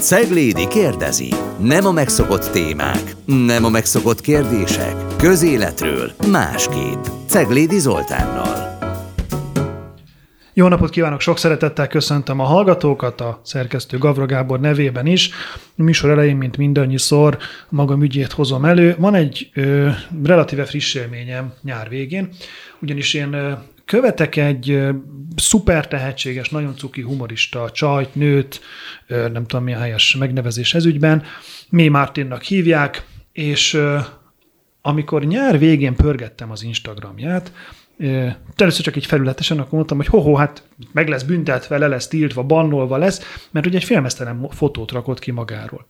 Ceglédi kérdezi. Nem a megszokott témák, nem a megszokott kérdések. Közéletről másképp. Ceglédi Zoltánnal. Jó napot kívánok, sok szeretettel köszöntöm a hallgatókat, a szerkesztő Gavra Gábor nevében is. A műsor elején, mint mindannyiszor, magam ügyét hozom elő. Van egy ö, relatíve friss élményem nyár végén, ugyanis én ö, követek egy szuper tehetséges, nagyon cuki humorista csajt, nőt, nem tudom mi a helyes megnevezés ez ügyben, Mé Martinnak hívják, és amikor nyár végén pörgettem az Instagramját, először csak egy felületesen, akkor mondtam, hogy hoho, hát meg lesz büntetve, le lesz tiltva, bannolva lesz, mert ugye egy filmesztelen fotót rakott ki magáról.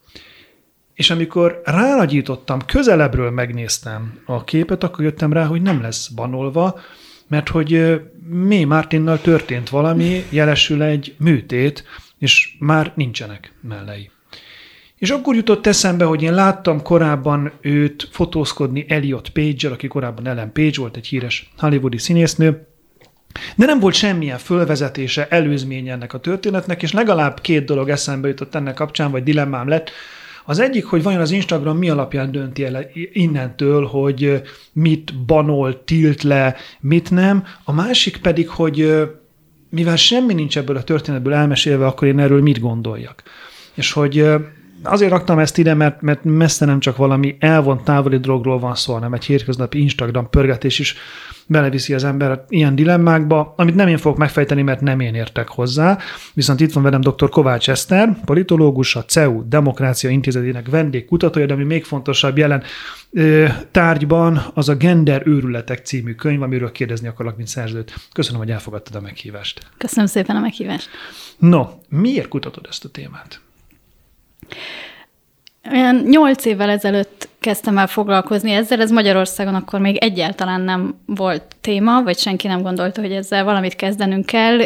És amikor ránagyítottam, közelebbről megnéztem a képet, akkor jöttem rá, hogy nem lesz banolva, mert hogy May Martinnal történt valami, jelesül egy műtét, és már nincsenek mellei. És akkor jutott eszembe, hogy én láttam korábban őt fotózkodni Elliot Page-el, aki korábban Ellen Page volt, egy híres hollywoodi színésznő, de nem volt semmilyen fölvezetése, előzménye ennek a történetnek, és legalább két dolog eszembe jutott ennek kapcsán, vagy dilemmám lett. Az egyik, hogy vajon az Instagram mi alapján dönti el innentől, hogy mit banol, tilt le, mit nem. A másik pedig, hogy mivel semmi nincs ebből a történetből elmesélve, akkor én erről mit gondoljak. És hogy azért raktam ezt ide, mert, mert messze nem csak valami elvont távoli drogról van szó, hanem egy hétköznapi Instagram pörgetés is beleviszi az ember ilyen dilemmákba, amit nem én fogok megfejteni, mert nem én értek hozzá. Viszont itt van velem dr. Kovács Eszter, politológus, a CEU Demokrácia Intézetének vendégkutatója, de ami még fontosabb jelen tárgyban az a Gender őrületek című könyv, amiről kérdezni akarok, mint szerzőt. Köszönöm, hogy elfogadtad a meghívást. Köszönöm szépen a meghívást. No, miért kutatod ezt a témát? Olyan nyolc évvel ezelőtt kezdtem el foglalkozni ezzel, ez Magyarországon akkor még egyáltalán nem volt téma, vagy senki nem gondolta, hogy ezzel valamit kezdenünk kell.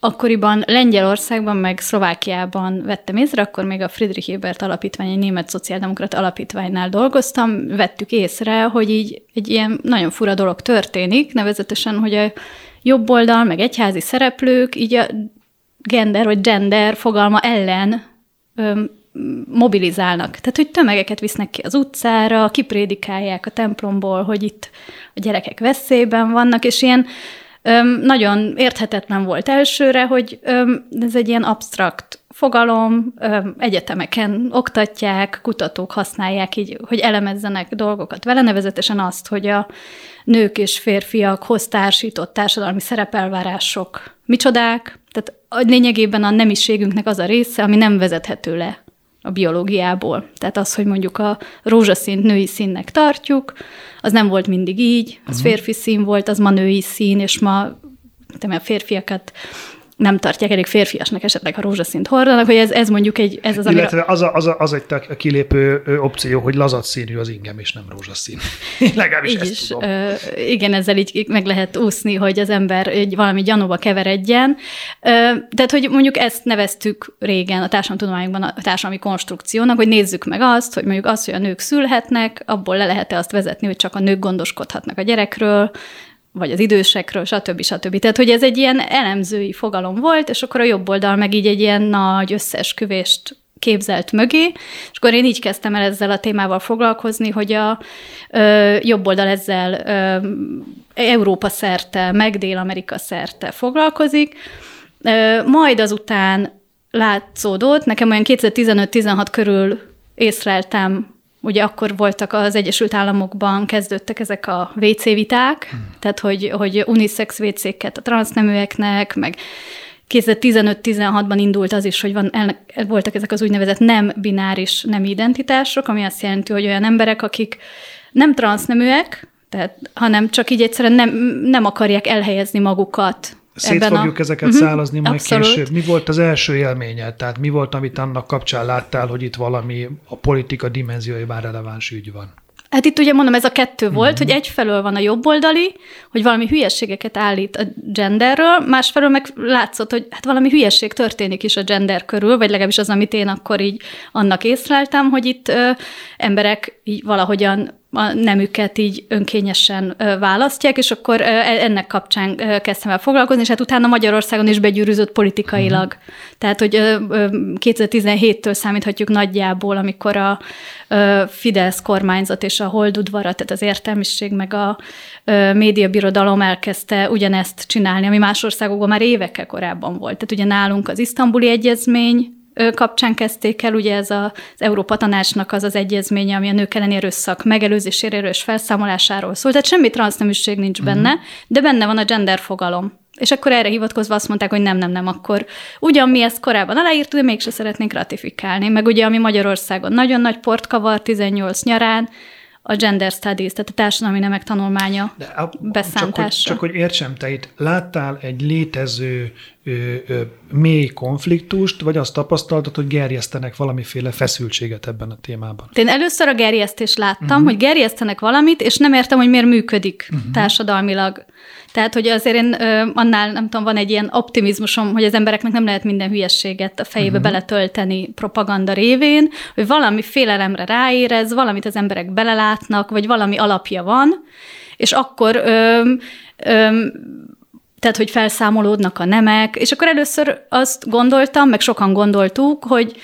Akkoriban Lengyelországban, meg Szlovákiában vettem észre, akkor még a Friedrich Ebert alapítvány, egy német szociáldemokrat alapítványnál dolgoztam, vettük észre, hogy így egy ilyen nagyon fura dolog történik, nevezetesen, hogy a jobb oldal, meg egyházi szereplők így a gender vagy gender fogalma ellen mobilizálnak. Tehát, hogy tömegeket visznek ki az utcára, kiprédikálják a templomból, hogy itt a gyerekek veszélyben vannak, és ilyen öm, nagyon érthetetlen volt elsőre, hogy öm, ez egy ilyen absztrakt fogalom, öm, egyetemeken oktatják, kutatók használják így, hogy elemezzenek dolgokat. Vele, nevezetesen azt, hogy a nők és férfiakhoz társított társadalmi szerepelvárások micsodák, tehát lényegében a nemiségünknek az a része, ami nem vezethető le a biológiából. Tehát az, hogy mondjuk a rózsaszínt női színnek tartjuk, az nem volt mindig így, az uh-huh. férfi szín volt, az ma női szín, és ma a férfiakat nem tartják elég férfiasnak esetleg, ha rózsaszínt hordanak, hogy ez, ez mondjuk egy... Ez az, Illetve az, a, az, a, az egy kilépő opció, hogy lazat színű az ingem, és nem rózsaszín. Legalábbis így ezt is, tudom. Ö, igen, ezzel így meg lehet úszni, hogy az ember egy valami gyanúba keveredjen. Ö, tehát, hogy mondjuk ezt neveztük régen a társadalomtudományokban a társadalmi konstrukciónak, hogy nézzük meg azt, hogy mondjuk azt, hogy a nők szülhetnek, abból le lehet-e azt vezetni, hogy csak a nők gondoskodhatnak a gyerekről, vagy az idősekről, stb. stb. Tehát, hogy ez egy ilyen elemzői fogalom volt, és akkor a jobb oldal meg így egy ilyen nagy összeesküvést képzelt mögé, és akkor én így kezdtem el ezzel a témával foglalkozni, hogy a ö, jobb oldal ezzel ö, Európa szerte, meg Dél-Amerika szerte foglalkozik, ö, majd azután látszódott, nekem olyan 2015-16 körül észleltem Ugye akkor voltak az Egyesült Államokban, kezdődtek ezek a WC viták, hmm. tehát hogy, hogy unisex WC-ket a transzneműeknek, meg 2015-16-ban indult az is, hogy van, el, voltak ezek az úgynevezett nem bináris nem identitások, ami azt jelenti, hogy olyan emberek, akik nem transzneműek, tehát, hanem csak így egyszerűen nem, nem akarják elhelyezni magukat Szét fogjuk a... ezeket uh-huh, szálazni majd abszolút. később. Mi volt az első élményed? Tehát mi volt, amit annak kapcsán láttál, hogy itt valami a politika dimenziójában releváns ügy van? Hát itt ugye mondom, ez a kettő volt, uh-huh. hogy egyfelől van a jobboldali, hogy valami hülyességeket állít a genderről, másfelől meg látszott, hogy hát valami hülyesség történik is a gender körül, vagy legalábbis az, amit én akkor így annak észleltem, hogy itt ö, emberek így valahogyan a nemüket így önkényesen választják, és akkor e, ennek kapcsán kezdtem el foglalkozni, és hát utána Magyarországon is begyűrűzött politikailag. Uh-huh. Tehát, hogy 2017-től számíthatjuk nagyjából, amikor a Fidesz kormányzat és a holdudvara, tehát az értelmiség meg a médiabirodalom elkezdte ugyanezt csinálni, ami más országokban már évekkel korábban volt. Tehát ugye nálunk az isztambuli egyezmény, kapcsán kezdték el, ugye ez az Európa Tanácsnak az az egyezménye, ami a nők elleni erőszak megelőzéséről és felszámolásáról szól. Tehát semmi transzneműség nincs uh-huh. benne, de benne van a gender fogalom. És akkor erre hivatkozva azt mondták, hogy nem, nem, nem, akkor ugyan mi ezt korábban aláírtuk, de mégse szeretnénk ratifikálni. Meg ugye, ami Magyarországon nagyon nagy port kavar 18 nyarán, a gender studies, tehát a társadalmi nemek tanulmánya De a, beszántása. Csak hogy, csak hogy értsem, te itt láttál egy létező ö, ö, mély konfliktust, vagy azt tapasztaltad, hogy gerjesztenek valamiféle feszültséget ebben a témában? Én először a gerjesztést láttam, uh-huh. hogy gerjesztenek valamit, és nem értem, hogy miért működik uh-huh. társadalmilag. Tehát, hogy azért én annál, nem tudom, van egy ilyen optimizmusom, hogy az embereknek nem lehet minden hülyességet a fejébe uh-huh. beletölteni propaganda révén, hogy valami félelemre ráérez, valamit az emberek belelátnak, vagy valami alapja van, és akkor ö, ö, tehát, hogy felszámolódnak a nemek, és akkor először azt gondoltam, meg sokan gondoltuk, hogy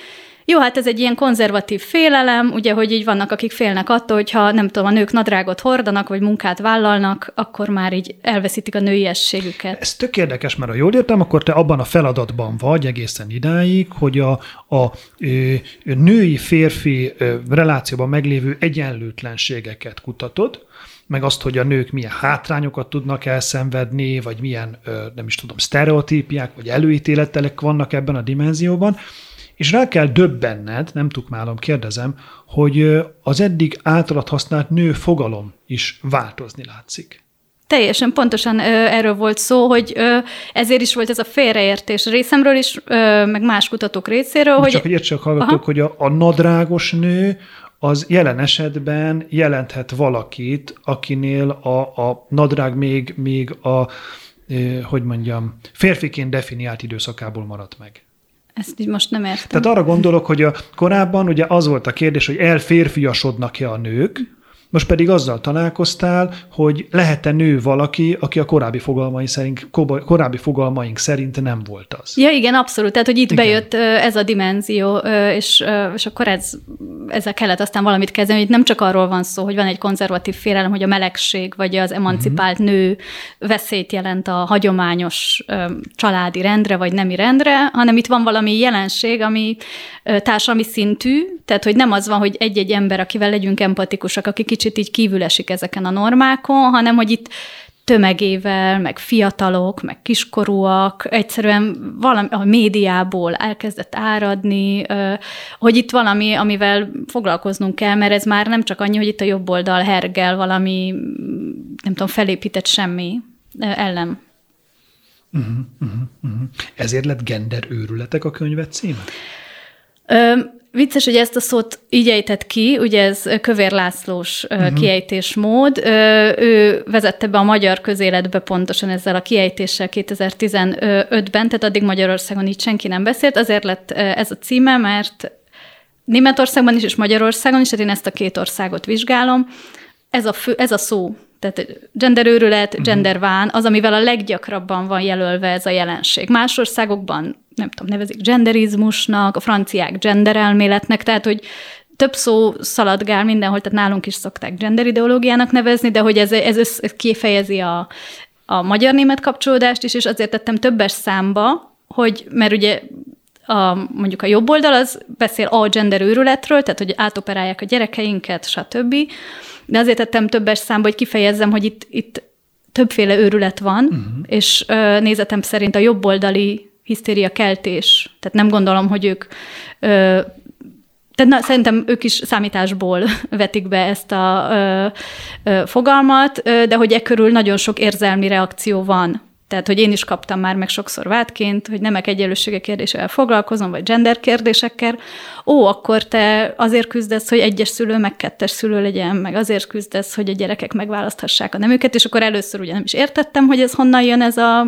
jó, hát ez egy ilyen konzervatív félelem, ugye, hogy így vannak, akik félnek attól, hogyha nem tudom, a nők nadrágot hordanak, vagy munkát vállalnak, akkor már így elveszítik a nőiességüket. Ez tök érdekes, mert ha jól értem, akkor te abban a feladatban vagy egészen idáig, hogy a, a, női-férfi relációban meglévő egyenlőtlenségeket kutatod, meg azt, hogy a nők milyen hátrányokat tudnak elszenvedni, vagy milyen, nem is tudom, sztereotípiák, vagy előítéletelek vannak ebben a dimenzióban, és rá kell döbbenned, nem tukmálom, kérdezem, hogy az eddig általad használt nő fogalom is változni látszik. Teljesen pontosan ö, erről volt szó, hogy ö, ezért is volt ez a félreértés részemről is, ö, meg más kutatók részéről. hogy... Csak hogy értsék hallgatók, Aha. hogy a, a nadrágos nő az jelen esetben jelenthet valakit, akinél a, a nadrág még, még a, hogy mondjam, férfiként definiált időszakából maradt meg. Ezt most nem értem. Tehát arra gondolok, hogy a korábban ugye az volt a kérdés, hogy elférfiasodnak-e a nők, most pedig azzal találkoztál, hogy lehet-e nő valaki, aki a korábbi fogalmaink szerint, korábbi fogalmaink szerint nem volt az. Ja, igen, abszolút. Tehát, hogy itt igen. bejött ez a dimenzió, és, és akkor ez, ezzel kellett aztán valamit kezdeni, hogy nem csak arról van szó, hogy van egy konzervatív félelem, hogy a melegség vagy az emancipált uh-huh. nő veszélyt jelent a hagyományos családi rendre vagy nemi rendre, hanem itt van valami jelenség, ami társadalmi szintű, tehát hogy nem az van, hogy egy-egy ember, akivel legyünk empatikusak, aki kicsit így kívül esik ezeken a normákon, hanem hogy itt tömegével, meg fiatalok, meg kiskorúak, egyszerűen valami a médiából elkezdett áradni, hogy itt valami, amivel foglalkoznunk kell, mert ez már nem csak annyi, hogy itt a jobb oldal hergel valami, nem tudom, felépített semmi ellen. Uh-huh, uh-huh, uh-huh. Ezért lett gender őrületek a könyvet címe? Vicces, hogy ezt a szót így ejtett ki, ugye ez Kövér Lászlós uh-huh. kiejtésmód. Ő vezette be a magyar közéletbe pontosan ezzel a kiejtéssel 2015-ben, tehát addig Magyarországon így senki nem beszélt. Azért lett ez a címe, mert Németországban is és Magyarországon is, tehát én ezt a két országot vizsgálom. Ez a, fő, ez a szó, tehát genderőrület, uh-huh. genderván, az, amivel a leggyakrabban van jelölve ez a jelenség. Más országokban nem tudom, nevezik genderizmusnak, a franciák genderelméletnek, tehát hogy több szó szaladgál mindenhol, tehát nálunk is szokták genderideológiának nevezni, de hogy ez, ez, ez kifejezi a, a magyar-német kapcsolódást is, és azért tettem többes számba, hogy, mert ugye a, mondjuk a jobb oldal az beszél a gender őrületről, tehát hogy átoperálják a gyerekeinket, stb. De azért tettem többes számba, hogy kifejezzem, hogy itt, itt többféle őrület van, uh-huh. és ö, nézetem szerint a jobboldali hisztéria keltés. Tehát nem gondolom, hogy ők ö, tehát na, szerintem ők is számításból vetik be ezt a ö, ö, fogalmat, ö, de hogy e körül nagyon sok érzelmi reakció van. Tehát, hogy én is kaptam már meg sokszor vádként, hogy nemek egyenlősége kérdésével foglalkozom, vagy gender kérdésekkel. Ó, akkor te azért küzdesz, hogy egyes szülő, meg kettes szülő legyen, meg azért küzdesz, hogy a gyerekek megválaszthassák a nemüket, és akkor először ugye nem is értettem, hogy ez honnan jön ez a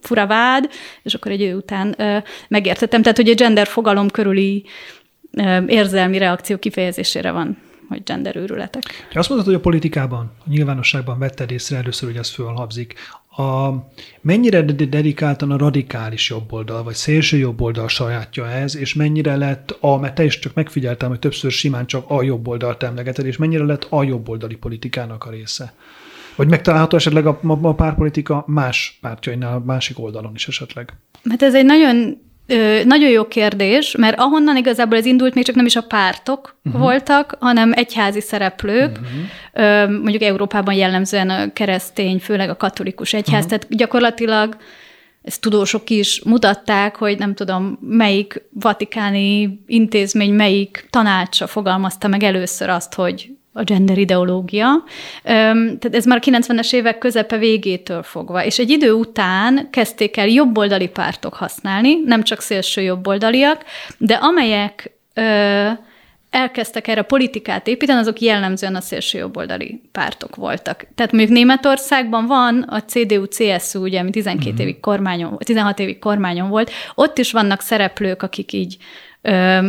fura vád, és akkor egy ő után ö, megértettem. Tehát, hogy a gender fogalom körüli ö, érzelmi reakció kifejezésére van hogy genderőrületek. Azt mondod, hogy a politikában, a nyilvánosságban vetted észre először, hogy ez fölhabzik. A, mennyire dedikáltan a radikális jobboldal, vagy szélső jobboldal sajátja ez, és mennyire lett a, mert te is csak megfigyeltem, hogy többször simán csak a jobboldalt emlegeted, és mennyire lett a jobboldali politikának a része? Vagy megtalálható esetleg a, a, a párpolitika más pártjainál, a másik oldalon is esetleg? Hát ez egy nagyon Ö, nagyon jó kérdés, mert ahonnan igazából ez indult, még csak nem is a pártok uh-huh. voltak, hanem egyházi szereplők, uh-huh. ö, mondjuk Európában jellemzően a keresztény, főleg a katolikus egyház, uh-huh. tehát gyakorlatilag ezt tudósok is mutatták, hogy nem tudom, melyik vatikáni intézmény, melyik tanácsa fogalmazta meg először azt, hogy a gender ideológia. Tehát ez már a 90-es évek közepe végétől fogva. És egy idő után kezdték el jobboldali pártok használni, nem csak szélső jobboldaliak, de amelyek elkezdtek erre politikát építeni, azok jellemzően a szélső jobboldali pártok voltak. Tehát mondjuk Németországban van a CDU-CSU, ugye, ami 12 uh-huh. évig kormányon, 16 évig kormányon volt, ott is vannak szereplők, akik így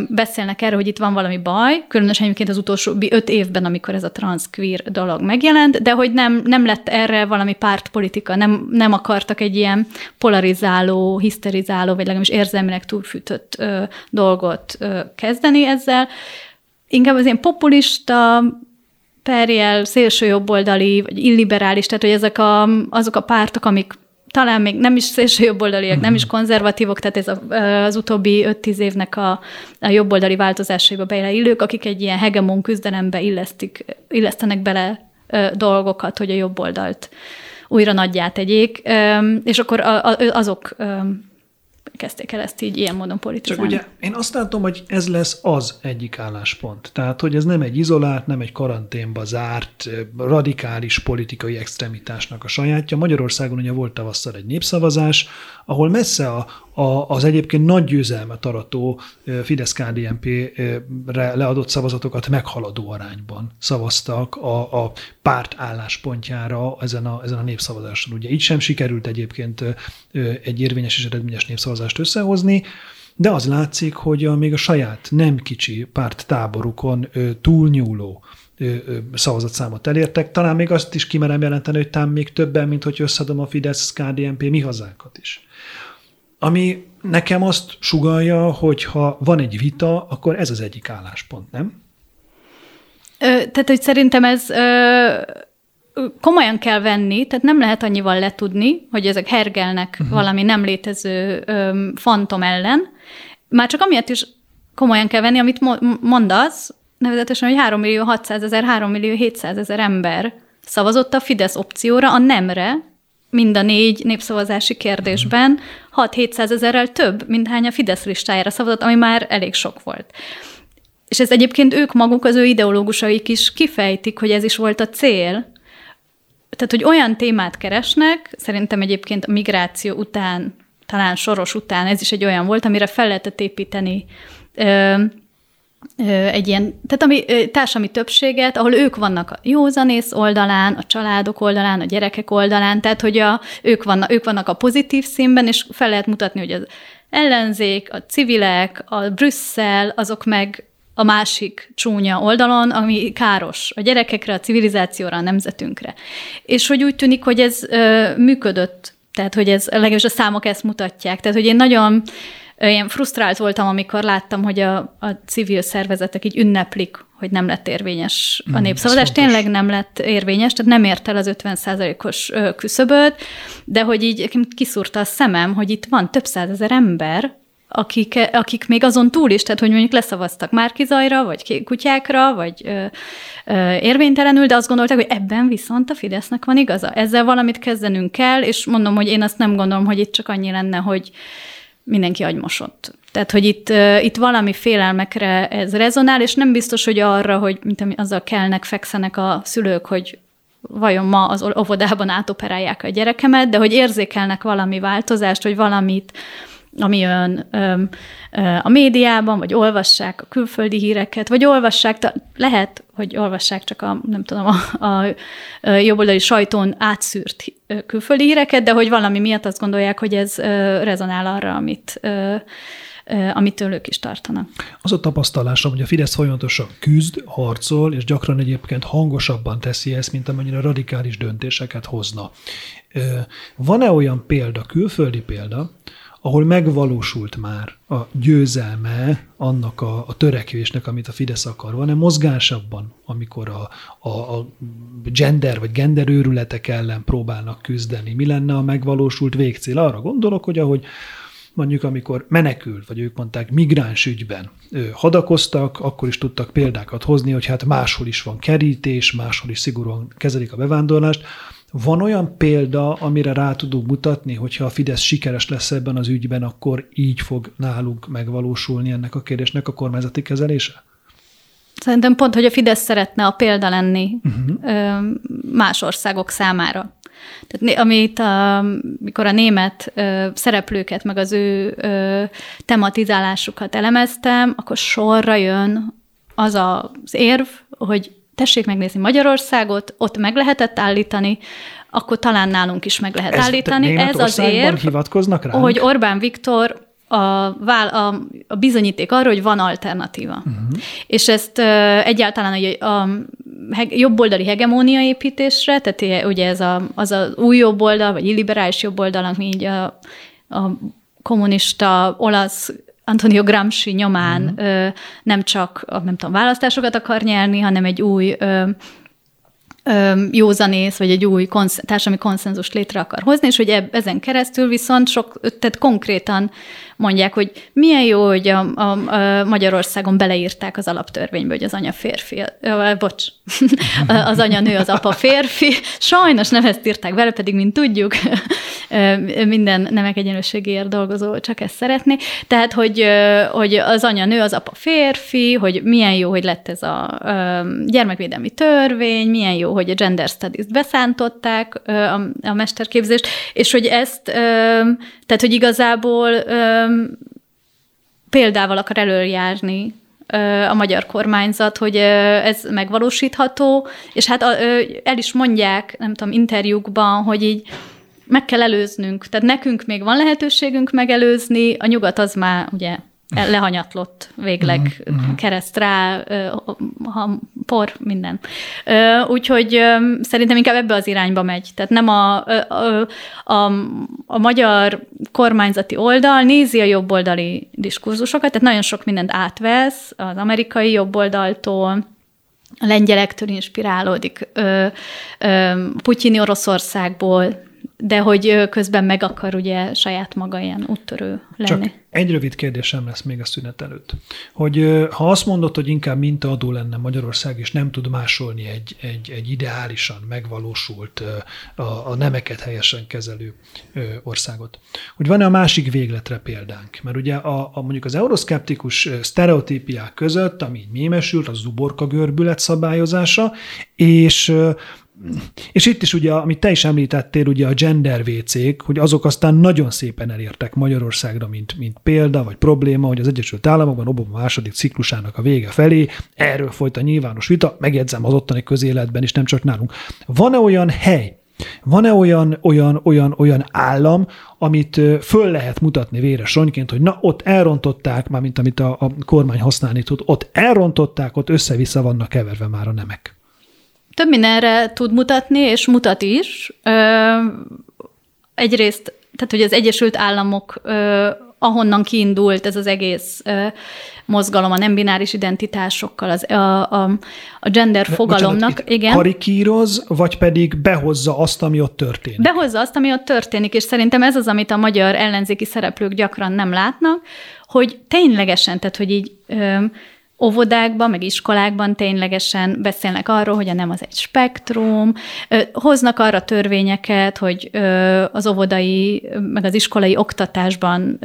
beszélnek erről, hogy itt van valami baj, különösen egyébként az utolsó öt évben, amikor ez a transzqueer dolog megjelent, de hogy nem, nem lett erre valami pártpolitika, nem, nem akartak egy ilyen polarizáló, hiszterizáló, vagy legalábbis érzelmileg túlfűtött ö, dolgot ö, kezdeni ezzel. Inkább az ilyen populista, perjel, szélsőjobboldali, vagy illiberális, tehát hogy ezek a, azok a pártok, amik talán még nem is szélső jobboldaliak, nem is mhm. konzervatívok, tehát ez a, az utóbbi 5-10 évnek a, a jobboldali változásaiba beleillők, akik egy ilyen hegemon küzdelembe illesztik, illesztenek bele ö, dolgokat, hogy a jobboldalt újra nagyját tegyék, és akkor azok kezdték el ezt így ilyen módon politizálni. Csak ugye én azt látom, hogy ez lesz az egyik álláspont. Tehát, hogy ez nem egy izolált, nem egy karanténba zárt, radikális politikai extremitásnak a sajátja. Magyarországon ugye volt tavasszal egy népszavazás, ahol messze a, a, az egyébként nagy győzelmet arató Fidesz-KDNP-re leadott szavazatokat meghaladó arányban szavaztak a, a párt álláspontjára ezen a, ezen a népszavazáson. Ugye így sem sikerült egyébként egy érvényes és eredményes népszavazást összehozni, de az látszik, hogy a, még a saját nem kicsi párt táborukon túlnyúló szavazatszámot elértek. Talán még azt is kimerem jelenteni, hogy talán még többen, mint hogy összedom a Fidesz, KDNP, mi hazánkat is. Ami nekem azt sugalja, hogy ha van egy vita, akkor ez az egyik álláspont, nem? Ö, tehát, hogy szerintem ez ö, komolyan kell venni, tehát nem lehet annyival letudni, hogy ezek hergelnek uh-huh. valami nem létező ö, fantom ellen. Már csak amiatt is komolyan kell venni, amit mondasz, nevezetesen, hogy 3 millió 600 ezer, 3 millió 700 ezer ember szavazott a Fidesz opcióra, a nemre, mind a négy népszavazási kérdésben 6-700 ezerrel több, mint hány a Fidesz listájára szavazott, ami már elég sok volt. És ez egyébként ők maguk, az ő ideológusaik is kifejtik, hogy ez is volt a cél. Tehát, hogy olyan témát keresnek, szerintem egyébként a migráció után, talán soros után ez is egy olyan volt, amire fel lehetett építeni egy ilyen, tehát ami társadalmi többséget, ahol ők vannak a józanész oldalán, a családok oldalán, a gyerekek oldalán, tehát hogy a, ők, vannak, ők vannak a pozitív színben, és fel lehet mutatni, hogy az ellenzék, a civilek, a Brüsszel, azok meg a másik csúnya oldalon, ami káros a gyerekekre, a civilizációra, a nemzetünkre. És hogy úgy tűnik, hogy ez ö, működött, tehát hogy ez legalábbis a számok ezt mutatják. Tehát, hogy én nagyon Ilyen frusztrált voltam, amikor láttam, hogy a, a civil szervezetek így ünneplik, hogy nem lett érvényes a mm, népszavazás. Tényleg nem lett érvényes, tehát nem ért el az 50%-os küszöböt, de hogy így kiszúrta a szemem, hogy itt van több százezer ember, akik, akik még azon túl is, tehát hogy mondjuk leszavaztak Márkizajra, vagy kutyákra, vagy ö, ö, érvénytelenül, de azt gondolták, hogy ebben viszont a Fidesznek van igaza. Ezzel valamit kezdenünk kell, és mondom, hogy én azt nem gondolom, hogy itt csak annyi lenne, hogy mindenki agymosott. Tehát, hogy itt, itt valami félelmekre ez rezonál, és nem biztos, hogy arra, hogy mint azzal kelnek, fekszenek a szülők, hogy vajon ma az óvodában átoperálják a gyerekemet, de hogy érzékelnek valami változást, hogy valamit ami jön a médiában, vagy olvassák a külföldi híreket, vagy olvassák, lehet, hogy olvassák csak a, nem tudom, a, a, jobboldali sajtón átszűrt külföldi híreket, de hogy valami miatt azt gondolják, hogy ez rezonál arra, amit amitől ők is tartanak. Az a tapasztalásom, hogy a Fidesz folyamatosan küzd, harcol, és gyakran egyébként hangosabban teszi ezt, mint amennyire radikális döntéseket hozna. Van-e olyan példa, külföldi példa, ahol megvalósult már a győzelme annak a, a törekvésnek, amit a Fidesz akar. Van-e mozgásabban, amikor a, a, a gender vagy genderőrületek ellen próbálnak küzdeni? Mi lenne a megvalósult végcél? Arra gondolok, hogy ahogy mondjuk amikor menekült, vagy ők mondták migráns ügyben hadakoztak, akkor is tudtak példákat hozni, hogy hát máshol is van kerítés, máshol is szigorúan kezelik a bevándorlást, van olyan példa, amire rá tudunk mutatni, hogyha a Fidesz sikeres lesz ebben az ügyben, akkor így fog nálunk megvalósulni ennek a kérdésnek a kormányzati kezelése? Szerintem pont, hogy a Fidesz szeretne a példa lenni uh-huh. más országok számára. Tehát amit a, mikor a német ö, szereplőket, meg az ő ö, tematizálásukat elemeztem, akkor sorra jön az az érv, hogy tessék megnézni Magyarországot, ott meg lehetett állítani, akkor talán nálunk is meg lehet Ez állítani. Ez azért, hivatkoznak rá? hogy Orbán Viktor a, a, a bizonyíték arra, hogy van alternatíva. Uh-huh. És ezt uh, egyáltalán a, a jobboldali hegemónia építésre, tehát ugye ez a, az az új jobboldal, vagy illiberális jobboldal, ami így a, a kommunista olasz Antonio Gramsci nyomán mm. ö, nem csak nem tudom, választásokat akar nyerni, hanem egy új ö, józanész, vagy egy új konsz- társadalmi konszenzust létre akar hozni, és hogy eb- ezen keresztül viszont sok, tehát konkrétan mondják, hogy milyen jó, hogy a, a, a Magyarországon beleírták az alaptörvénybe, hogy az anya férfi, ö, bocs, az anya nő, az apa férfi. Sajnos nem ezt írták bele, pedig, mint tudjuk, minden nemek egyenlőségéért dolgozó csak ezt szeretné. Tehát, hogy, hogy az anya nő, az apa férfi, hogy milyen jó, hogy lett ez a gyermekvédelmi törvény, milyen jó, hogy a gender studies-t beszántották a, a mesterképzést, és hogy ezt, tehát, hogy igazából példával akar előjárni a magyar kormányzat, hogy ez megvalósítható, és hát el is mondják, nem tudom, interjúkban, hogy így meg kell előznünk. Tehát nekünk még van lehetőségünk megelőzni, a nyugat az már ugye lehanyatlott végleg, uh-huh. kereszt rá, por, minden. Úgyhogy szerintem inkább ebbe az irányba megy. Tehát nem a, a, a, a magyar kormányzati oldal nézi a jobboldali diskurzusokat, tehát nagyon sok mindent átvesz az amerikai jobboldaltól, a lengyelektől inspirálódik, ö, ö, Putyini Oroszországból, de hogy közben meg akar ugye saját maga ilyen úttörő lenni. Csak egy rövid kérdésem lesz még a szünet előtt. Hogy ha azt mondod, hogy inkább mintaadó lenne Magyarország, és nem tud másolni egy, egy, egy ideálisan megvalósult, a, a nemeket helyesen kezelő országot, hogy van-e a másik végletre példánk? Mert ugye a, a mondjuk az euroszkeptikus sztereotípiák között, ami így mémesült, az zuborka görbület szabályozása, és és itt is ugye, amit te is említettél, ugye a gender WC-k, hogy azok aztán nagyon szépen elértek Magyarországra, mint, mint példa, vagy probléma, hogy az Egyesült Államokban Obama második ciklusának a vége felé, erről folyt a nyilvános vita, megjegyzem az ottani közéletben is, nem csak nálunk. Van-e olyan hely, van-e olyan, olyan, olyan, olyan állam, amit föl lehet mutatni véres sonyként, hogy na, ott elrontották, már mint amit a, a kormány használni tud, ott elrontották, ott össze-vissza vannak keverve már a nemek több mindenre tud mutatni, és mutat is. Egyrészt, tehát hogy az Egyesült Államok, ahonnan kiindult ez az egész mozgalom a nem bináris identitásokkal, az, a, a, a gender fogalomnak. Bocsánat, igen. Karikíroz, vagy pedig behozza azt, ami ott történik? Behozza azt, ami ott történik, és szerintem ez az, amit a magyar ellenzéki szereplők gyakran nem látnak, hogy ténylegesen, tehát hogy így óvodákban, meg iskolákban ténylegesen beszélnek arról, hogy a nem az egy spektrum, hoznak arra törvényeket, hogy az óvodai, meg az iskolai oktatásban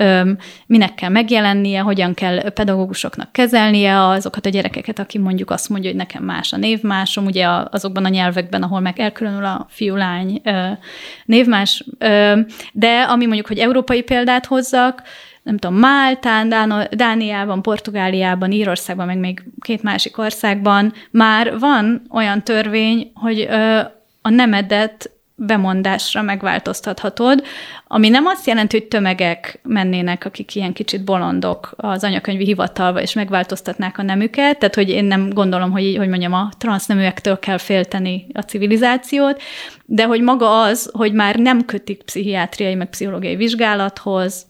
minek kell megjelennie, hogyan kell pedagógusoknak kezelnie azokat a gyerekeket, aki mondjuk azt mondja, hogy nekem más a névmásom, ugye azokban a nyelvekben, ahol meg elkülönül a fiú-lány névmás, de ami mondjuk, hogy európai példát hozzak, nem tudom, Máltán, Dániában, Portugáliában, Írországban, meg még két másik országban már van olyan törvény, hogy a nemedet bemondásra megváltoztathatod, ami nem azt jelenti, hogy tömegek mennének, akik ilyen kicsit bolondok az anyakönyvi hivatalba, és megváltoztatnák a nemüket, tehát hogy én nem gondolom, hogy, hogy mondjam, a transzneműektől kell félteni a civilizációt, de hogy maga az, hogy már nem kötik pszichiátriai, meg pszichológiai vizsgálathoz,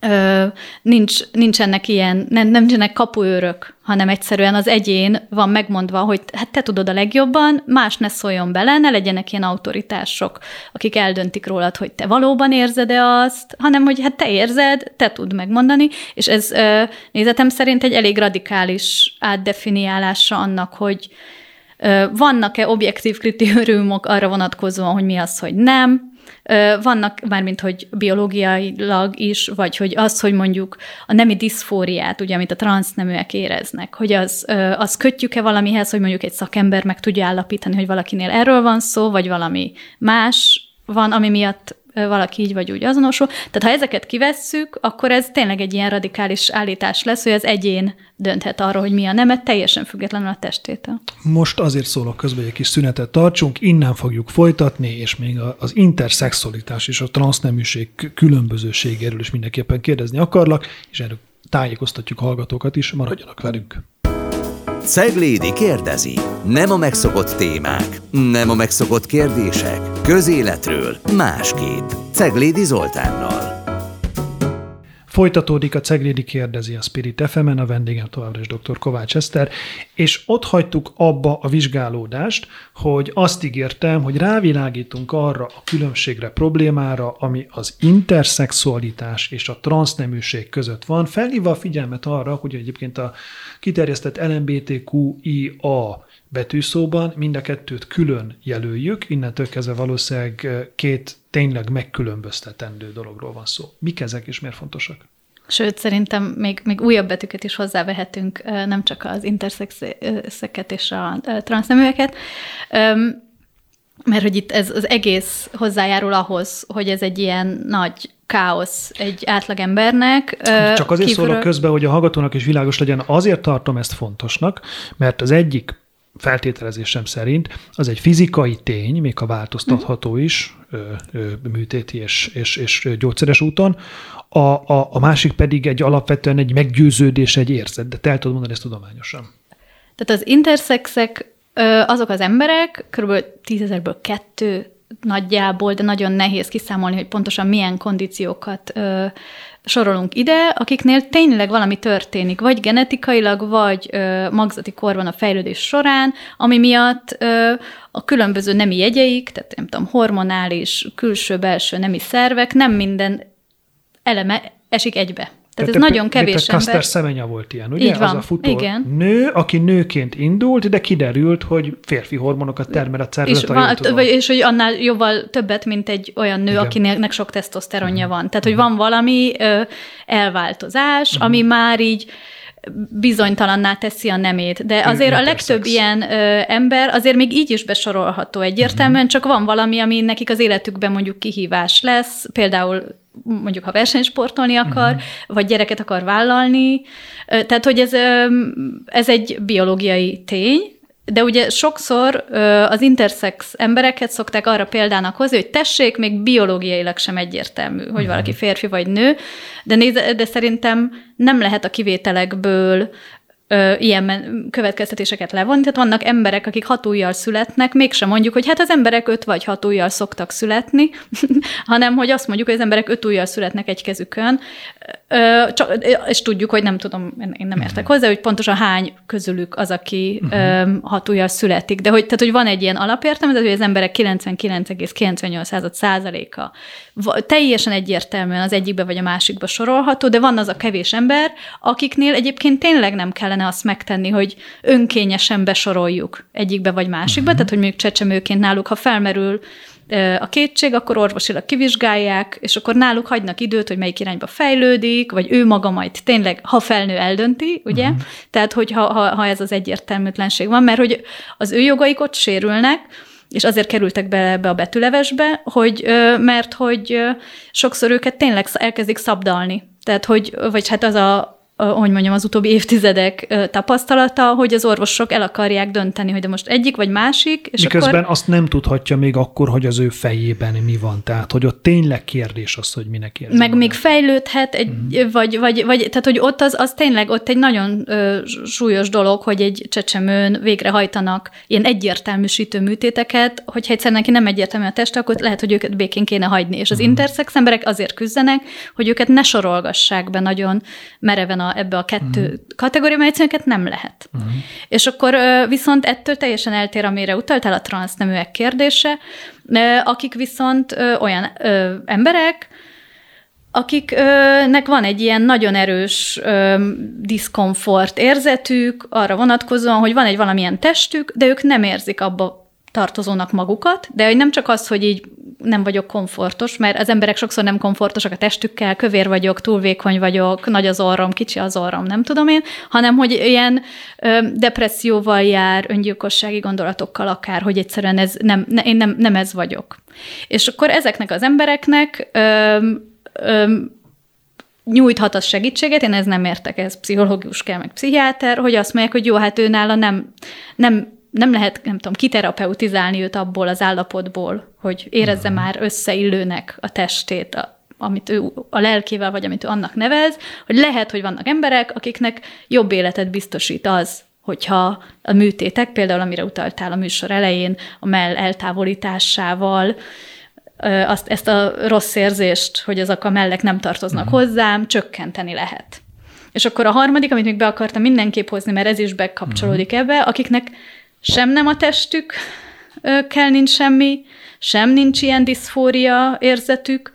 Ö, nincs, nincsenek ilyen, nem, nem nincsenek kapuőrök, hanem egyszerűen az egyén van megmondva, hogy hát te tudod a legjobban, más ne szóljon bele, ne legyenek ilyen autoritások, akik eldöntik rólad, hogy te valóban érzed-e azt, hanem hogy hát te érzed, te tud megmondani, és ez ö, nézetem szerint egy elég radikális átdefiniálása annak, hogy vannak-e objektív kritériumok arra vonatkozóan, hogy mi az, hogy nem, vannak mármint, hogy biológiailag is, vagy hogy az, hogy mondjuk a nemi diszfóriát, ugye, amit a transzneműek éreznek, hogy az, az kötjük-e valamihez, hogy mondjuk egy szakember meg tudja állapítani, hogy valakinél erről van szó, vagy valami más van, ami miatt valaki így vagy úgy azonosul. Tehát ha ezeket kivesszük, akkor ez tényleg egy ilyen radikális állítás lesz, hogy az egyén dönthet arról, hogy mi a nemet, teljesen függetlenül a testétől. Most azért szólok közben, hogy egy kis szünetet tartsunk, innen fogjuk folytatni, és még az interszexualitás és a transzneműség különbözőségéről is mindenképpen kérdezni akarlak, és erről tájékoztatjuk hallgatókat is, maradjanak velünk. Ceglédi kérdezi. Nem a megszokott témák, nem a megszokott kérdések. Közéletről másképp. Ceglédi Zoltánnal. Folytatódik a Ceglédi kérdezi a Spirit fm a vendégem továbbra is dr. Kovács Eszter, és ott hagytuk abba a vizsgálódást, hogy azt ígértem, hogy rávilágítunk arra a különbségre, problémára, ami az interszexualitás és a transzneműség között van, felhívva a figyelmet arra, hogy egyébként a kiterjesztett LMBTQIA betűszóban mind a kettőt külön jelöljük, innentől kezdve valószínűleg két tényleg megkülönböztetendő dologról van szó. Mik ezek és miért fontosak? Sőt, szerintem még, még újabb betűket is hozzávehetünk, nem csak az interszexeket és a transzneműeket, mert hogy itt ez az egész hozzájárul ahhoz, hogy ez egy ilyen nagy káosz egy átlagembernek. Csak azért kívülről... szólok közben, hogy a hallgatónak is világos legyen, azért tartom ezt fontosnak, mert az egyik feltételezésem szerint az egy fizikai tény, még a változtatható is, műtéti és, és, és gyógyszeres úton, a, a, a másik pedig egy alapvetően egy meggyőződés, egy érzet, de te el tudod mondani ezt tudományosan. Tehát az interszexek azok az emberek, kb. tízezerből kettő nagyjából, de nagyon nehéz kiszámolni, hogy pontosan milyen kondíciókat ö, sorolunk ide, akiknél tényleg valami történik, vagy genetikailag, vagy ö, magzati korban a fejlődés során, ami miatt ö, a különböző nemi jegyeik, tehát nem tudom, hormonális, külső-belső nemi szervek, nem minden eleme esik egybe. Tehát ez nagyon kevés ember. Kaster Szemenya volt ilyen, ugye? Így van. Az a futó Igen. nő, aki nőként indult, de kiderült, hogy férfi hormonokat termel a szervezet. És, van, vagy, és hogy annál jóval többet, mint egy olyan nő, Igen. akinek sok tesztoszteronja uh-huh. van. Tehát, hogy van valami ö, elváltozás, uh-huh. ami már így bizonytalanná teszi a nemét. De azért a legtöbb ilyen ö, ember azért még így is besorolható egyértelműen, uh-huh. csak van valami, ami nekik az életükben mondjuk kihívás lesz, például mondjuk ha versenysportolni akar, uh-huh. vagy gyereket akar vállalni. Tehát, hogy ez, ez egy biológiai tény, de ugye sokszor az intersex embereket szokták arra példának hozni, hogy tessék, még biológiailag sem egyértelmű, hogy valaki férfi vagy nő, de, néz, de szerintem nem lehet a kivételekből ö, ilyen következtetéseket levonni. Tehát vannak emberek, akik hat ujjal születnek, mégsem mondjuk, hogy hát az emberek öt vagy hat ujjal szoktak születni, hanem hogy azt mondjuk, hogy az emberek öt ujjal születnek egy kezükön, ö, csak, és tudjuk, hogy nem tudom, én nem értek hozzá, hogy pontosan hány közülük az, aki ö, hat ujjal születik. De hogy, tehát, hogy van egy ilyen alapértelme, hogy az emberek 99,98 százaléka teljesen egyértelműen az egyikbe vagy a másikba sorolható, de van az a kevés ember, akiknél egyébként tényleg nem kellene azt megtenni, hogy önkényesen besoroljuk egyikbe vagy másikba, uh-huh. tehát hogy mondjuk csecsemőként náluk, ha felmerül a kétség, akkor orvosilag kivizsgálják, és akkor náluk hagynak időt, hogy melyik irányba fejlődik, vagy ő maga majd tényleg, ha felnő, eldönti, ugye? Uh-huh. Tehát, hogy ha, ha, ha ez az egyértelműtlenség van, mert hogy az ő jogaik ott sérülnek, és azért kerültek be ebbe a betűlevesbe, hogy, mert hogy sokszor őket tényleg elkezdik szabdalni. Tehát, hogy, vagy hát az a, hogy mondjam, az utóbbi évtizedek tapasztalata, hogy az orvosok el akarják dönteni, hogy de most egyik vagy másik. És Miközben akkor... azt nem tudhatja még akkor, hogy az ő fejében mi van. Tehát, hogy ott tényleg kérdés az, hogy minek érzi. Meg még fejlődhet, egy, uh-huh. vagy, vagy, vagy, tehát, hogy ott az, az tényleg ott egy nagyon ö, súlyos dolog, hogy egy csecsemőn végrehajtanak ilyen egyértelműsítő műtéteket, hogyha egyszer neki nem egyértelmű a test, akkor lehet, hogy őket békén kéne hagyni. És az uh-huh. intersex emberek azért küzdenek, hogy őket ne sorolgassák be nagyon mereven a, ebbe a kettő uh-huh. kategóriába, egyszerűen nem lehet. Uh-huh. És akkor viszont ettől teljesen eltér, amire utaltál a transzneműek kérdése, akik viszont olyan emberek, akiknek van egy ilyen nagyon erős diszkomfort érzetük, arra vonatkozóan, hogy van egy valamilyen testük, de ők nem érzik abba tartozónak magukat, de hogy nem csak az, hogy így nem vagyok komfortos, mert az emberek sokszor nem komfortosak a testükkel, kövér vagyok, túl vékony vagyok, nagy az orrom, kicsi az orrom, nem tudom én, hanem hogy ilyen ö, depresszióval jár, öngyilkossági gondolatokkal akár, hogy egyszerűen ez nem, ne, én nem, nem ez vagyok. És akkor ezeknek az embereknek ö, ö, nyújthat az segítséget, én ez nem értek, ez pszichológus kell, meg pszichiáter, hogy azt mondják, hogy jó, hát ő nála nem, nem nem lehet, nem tudom, kiterapeutizálni őt abból az állapotból, hogy érezze uh-huh. már összeillőnek a testét, a, amit ő a lelkével, vagy amit ő annak nevez, hogy lehet, hogy vannak emberek, akiknek jobb életet biztosít az, hogyha a műtétek, például amire utaltál a műsor elején, a mell eltávolításával, azt, ezt a rossz érzést, hogy azok a mellek nem tartoznak uh-huh. hozzám, csökkenteni lehet. És akkor a harmadik, amit még be akartam mindenképp hozni, mert ez is bekapcsolódik uh-huh. ebbe, akiknek sem nem a testük kell nincs semmi, sem nincs ilyen diszfória érzetük,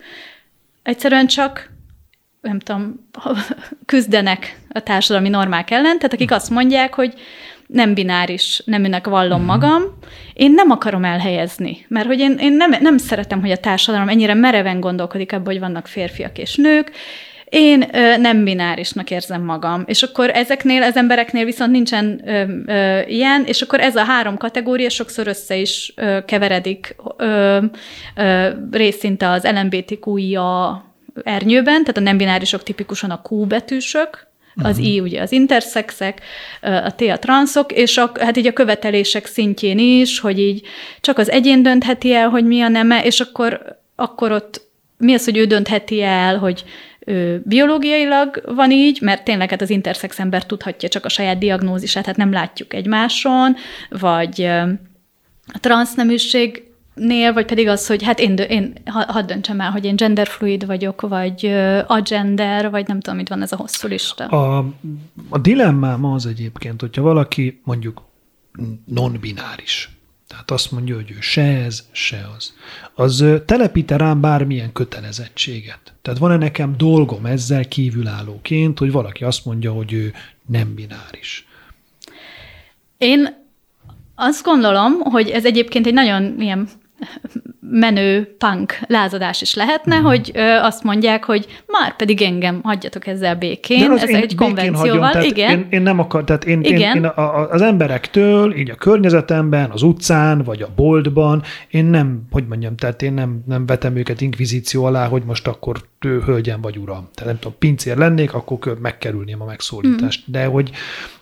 egyszerűen csak nem tudom, küzdenek a társadalmi normák ellen, tehát akik azt mondják, hogy nem bináris neműnek vallom mhm. magam, én nem akarom elhelyezni, mert hogy én, én nem, nem szeretem, hogy a társadalom ennyire mereven gondolkodik abban, hogy vannak férfiak és nők, én ö, nem binárisnak érzem magam, és akkor ezeknél, az embereknél viszont nincsen ö, ö, ilyen, és akkor ez a három kategória sokszor össze is ö, keveredik ö, ö, részint az LMBTQIA ernyőben, tehát a nem binárisok tipikusan a Q betűsök, az uh-huh. I ugye az interszexek, a T a transzok, és a, hát így a követelések szintjén is, hogy így csak az egyén döntheti el, hogy mi a neme, és akkor, akkor ott mi az, hogy ő döntheti el, hogy biológiailag van így, mert tényleg hát az interszex ember tudhatja csak a saját diagnózisát, hát nem látjuk egymáson, vagy a transzneműség nél, vagy pedig az, hogy hát én, én hadd döntsem el, hogy én genderfluid vagyok, vagy agender, vagy nem tudom, mit van ez a hosszú lista. A, a dilemmám az egyébként, hogyha valaki mondjuk non-bináris, tehát azt mondja, hogy ő se ez, se az. Az telepíte rám bármilyen kötelezettséget. Tehát van-e nekem dolgom ezzel kívülállóként, hogy valaki azt mondja, hogy ő nem bináris? Én azt gondolom, hogy ez egyébként egy nagyon ilyen menő punk lázadás is lehetne, uh-huh. hogy ö, azt mondják, hogy már pedig engem hagyjatok ezzel békén, ez egy konvencióval. Hagyom, igen. Én, én nem akar, tehát én, igen. én, én a, az emberektől, így a környezetemben, az utcán, vagy a boltban, én nem, hogy mondjam, tehát én nem, nem vetem őket inkvizíció alá, hogy most akkor ő hölgyem vagy uram. Tehát nem tudom, pincér lennék, akkor megkerülném a megszólítást. Mm. De hogy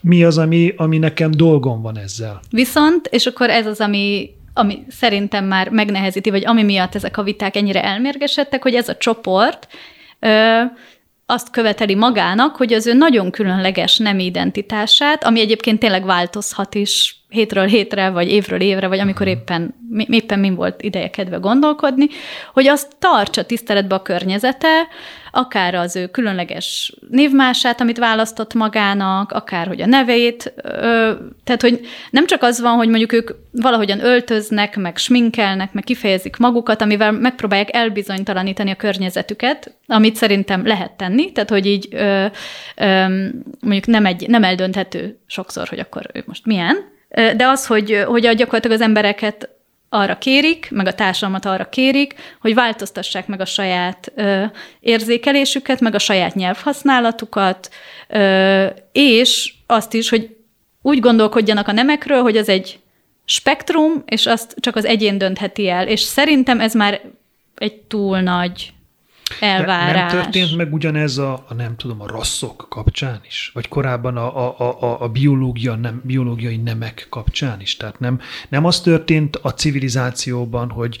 mi az, ami, ami nekem dolgom van ezzel. Viszont, és akkor ez az, ami ami szerintem már megnehezíti, vagy ami miatt ezek a viták ennyire elmérgesedtek, hogy ez a csoport ö, azt követeli magának, hogy az ő nagyon különleges nem identitását, ami egyébként tényleg változhat is hétről hétre, vagy évről évre, vagy amikor éppen, éppen min volt ideje kedve gondolkodni, hogy azt tartsa tiszteletbe a környezete, akár az ő különleges névmását, amit választott magának, akár hogy a neveit, tehát hogy nem csak az van, hogy mondjuk ők valahogyan öltöznek, meg sminkelnek, meg kifejezik magukat, amivel megpróbálják elbizonytalanítani a környezetüket, amit szerintem lehet tenni, tehát hogy így ö, ö, mondjuk nem, egy, nem eldönthető sokszor, hogy akkor ő most milyen, de az, hogy, hogy a gyakorlatilag az embereket arra kérik, meg a társadalmat arra kérik, hogy változtassák meg a saját ö, érzékelésüket, meg a saját nyelvhasználatukat, ö, és azt is, hogy úgy gondolkodjanak a nemekről, hogy az egy spektrum, és azt csak az egyén döntheti el. És szerintem ez már egy túl nagy elvárás. Nem történt meg ugyanez a, a nem tudom, a rasszok kapcsán is? Vagy korábban a, a, a, a biológia, nem, biológiai nemek kapcsán is? Tehát nem, nem az történt a civilizációban, hogy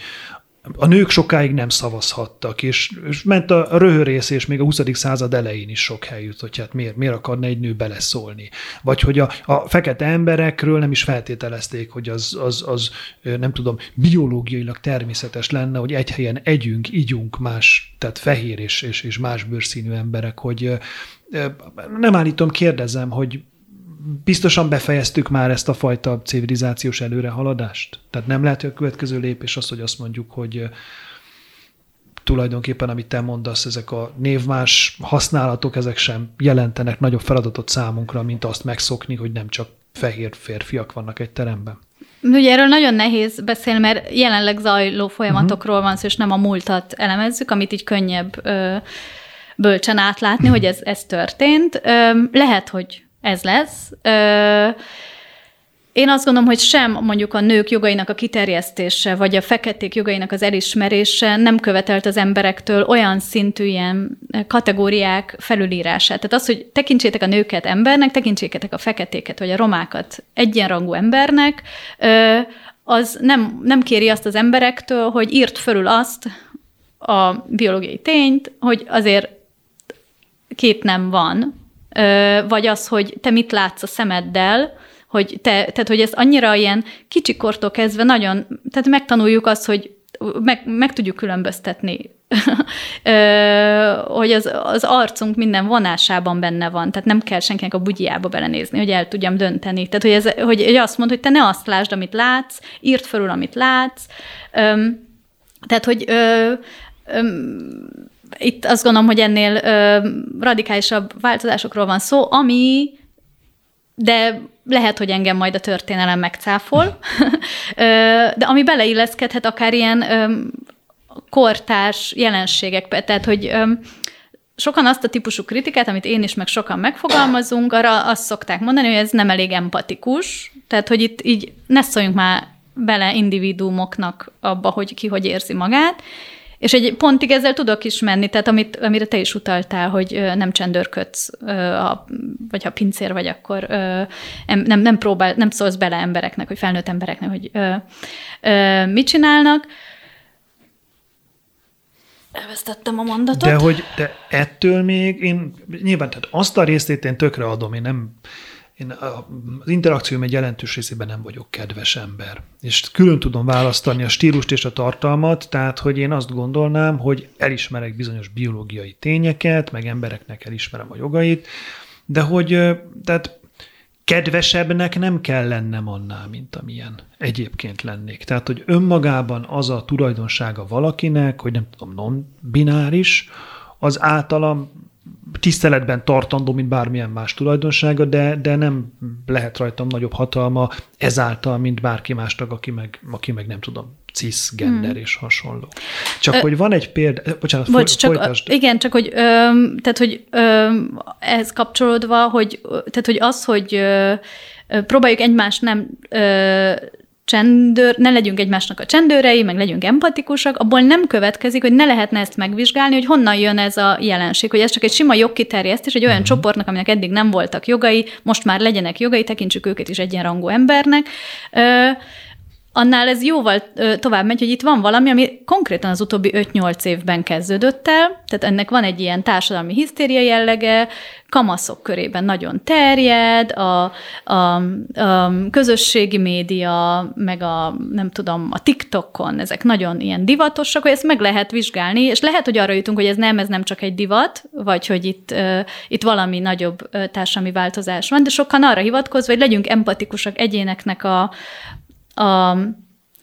a nők sokáig nem szavazhattak, és, és ment a röhörész, és még a 20. század elején is sok jut, hogy hát miért, miért akarna egy nő beleszólni. Vagy hogy a, a fekete emberekről nem is feltételezték, hogy az, az, az, nem tudom, biológiailag természetes lenne, hogy egy helyen együnk, ígyunk más, tehát fehér és, és, és más bőrszínű emberek, hogy nem állítom, kérdezem, hogy biztosan befejeztük már ezt a fajta civilizációs előrehaladást? Tehát nem lehet, hogy a következő lépés az, hogy azt mondjuk, hogy tulajdonképpen, amit te mondasz, ezek a névmás használatok, ezek sem jelentenek nagyobb feladatot számunkra, mint azt megszokni, hogy nem csak fehér férfiak vannak egy teremben. Ugye erről nagyon nehéz beszélni, mert jelenleg zajló folyamatokról van szó, és nem a múltat elemezzük, amit így könnyebb ö, bölcsen átlátni, hogy ez, ez történt. Ö, lehet, hogy ez lesz. Ö, én azt gondolom, hogy sem mondjuk a nők jogainak a kiterjesztése, vagy a feketék jogainak az elismerése nem követelt az emberektől olyan szintű ilyen kategóriák felülírását. Tehát az, hogy tekintsétek a nőket embernek, tekintsétek a feketéket, vagy a romákat egyenrangú embernek, az nem, nem kéri azt az emberektől, hogy írt fölül azt a biológiai tényt, hogy azért két nem van, vagy az, hogy te mit látsz a szemeddel, hogy te, tehát hogy ez annyira ilyen kicsikortól kezdve nagyon, tehát megtanuljuk azt, hogy meg, meg tudjuk különböztetni, hogy az, az arcunk minden vonásában benne van, tehát nem kell senkinek a bugyjába belenézni, hogy el tudjam dönteni. Tehát, hogy, ez, hogy, hogy azt mond, hogy te ne azt lásd, amit látsz, írd felül, amit látsz. Tehát, hogy itt azt gondolom, hogy ennél ö, radikálisabb változásokról van szó, ami, de lehet, hogy engem majd a történelem megcáfol, de ami beleilleszkedhet akár ilyen ö, kortárs jelenségekbe, tehát hogy ö, sokan azt a típusú kritikát, amit én is, meg sokan megfogalmazunk, arra azt szokták mondani, hogy ez nem elég empatikus, tehát hogy itt így ne szóljunk már bele individuumoknak abba, hogy ki hogy érzi magát, és egy pontig ezzel tudok is menni, tehát amit, amire te is utaltál, hogy nem csendőrködsz, vagy ha pincér vagy, akkor nem, nem próbál, nem szólsz bele embereknek, vagy felnőtt embereknek, hogy mit csinálnak. Elvesztettem a mondatot. De hogy de ettől még én nyilván, tehát azt a részét én tökre adom, én nem, én az interakcióm egy jelentős részében nem vagyok kedves ember. És külön tudom választani a stílust és a tartalmat, tehát hogy én azt gondolnám, hogy elismerek bizonyos biológiai tényeket, meg embereknek elismerem a jogait, de hogy tehát kedvesebbnek nem kell lennem annál, mint amilyen egyébként lennék. Tehát, hogy önmagában az a tulajdonsága valakinek, hogy nem tudom, non-bináris, az általam tiszteletben tartandó, mint bármilyen más tulajdonsága, de, de nem lehet rajtam nagyobb hatalma ezáltal, mint bárki másnak, aki meg, aki meg nem tudom, cisgender hmm. és hasonló. Csak Ö, hogy van egy példa, bocsánat, bocs, csak, folytasd. Igen, csak hogy, ö, tehát, hogy ö, ez kapcsolódva, hogy, tehát, hogy az, hogy ö, próbáljuk egymást nem ö, csendőr, ne legyünk egymásnak a csendőrei, meg legyünk empatikusak, abból nem következik, hogy ne lehetne ezt megvizsgálni, hogy honnan jön ez a jelenség, hogy ez csak egy sima jogkiterjesztés egy olyan uh-huh. csoportnak, aminek eddig nem voltak jogai, most már legyenek jogai, tekintsük őket is egyenrangú embernek. Ö, annál ez jóval tovább megy, hogy itt van valami, ami konkrétan az utóbbi 5-8 évben kezdődött el, tehát ennek van egy ilyen társadalmi hisztéria jellege, kamaszok körében nagyon terjed, a, a, a közösségi média, meg a, nem tudom, a TikTokon, ezek nagyon ilyen divatosak, hogy ezt meg lehet vizsgálni, és lehet, hogy arra jutunk, hogy ez nem, ez nem csak egy divat, vagy hogy itt, itt valami nagyobb társadalmi változás van, de sokan arra hivatkozva, hogy legyünk empatikusak egyéneknek a, a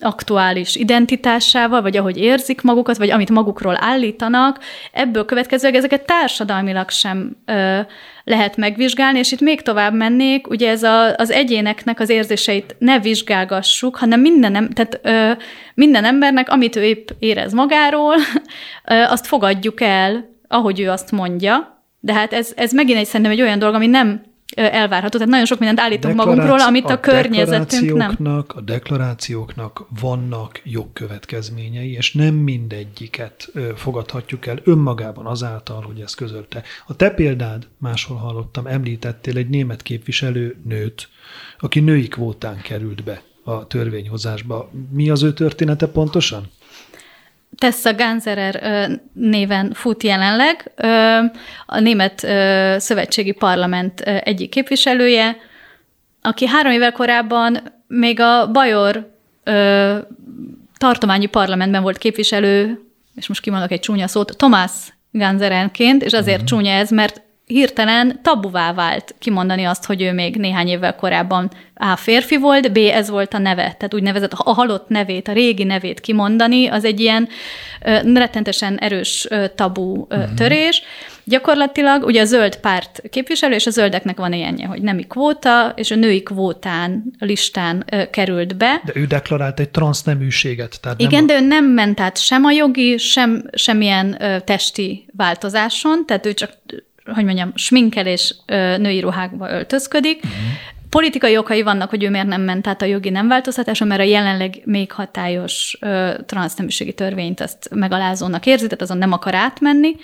aktuális identitásával, vagy ahogy érzik magukat, vagy amit magukról állítanak, ebből következőleg ezeket társadalmilag sem ö, lehet megvizsgálni, és itt még tovább mennék, ugye ez a, az egyéneknek az érzéseit ne vizsgálgassuk, hanem minden, tehát, ö, minden embernek, amit ő épp érez magáról, ö, azt fogadjuk el, ahogy ő azt mondja, de hát ez, ez megint egy szerintem egy olyan dolog, ami nem elvárható. Tehát nagyon sok mindent állítunk magunkról, amit a, a környezetünk nem. A deklarációknak vannak jogkövetkezményei, és nem mindegyiket fogadhatjuk el önmagában azáltal, hogy ezt közölte. A te példád, máshol hallottam, említettél egy német képviselő nőt, aki női kvótán került be a törvényhozásba. Mi az ő története pontosan? Tessa Ganzerer néven fut jelenleg, a Német Szövetségi Parlament egyik képviselője, aki három évvel korábban még a Bajor tartományi parlamentben volt képviselő, és most kimondok egy csúnya szót, Tomás Ganzerenként, és azért uh-huh. csúnya ez, mert hirtelen tabuvá vált kimondani azt, hogy ő még néhány évvel korábban A. férfi volt, B. ez volt a neve, tehát úgynevezett a halott nevét, a régi nevét kimondani, az egy ilyen rettentesen erős tabu uh-huh. törés. Gyakorlatilag ugye a zöld párt képviselő, és a zöldeknek van ilyenje, hogy nemi kvóta, és a női kvótán listán került be. De ő deklarált egy transzneműséget. Tehát Igen, nem a... de ő nem ment át sem a jogi, sem semmilyen testi változáson, tehát ő csak hogy mondjam, sminkel és női ruhákba öltözködik. Uh-huh. Politikai okai vannak, hogy ő miért nem ment át a jogi nem változtatáson, mert a jelenleg még hatályos ö, transzneműségi törvényt azt megalázónak érzi, tehát azon nem akar átmenni.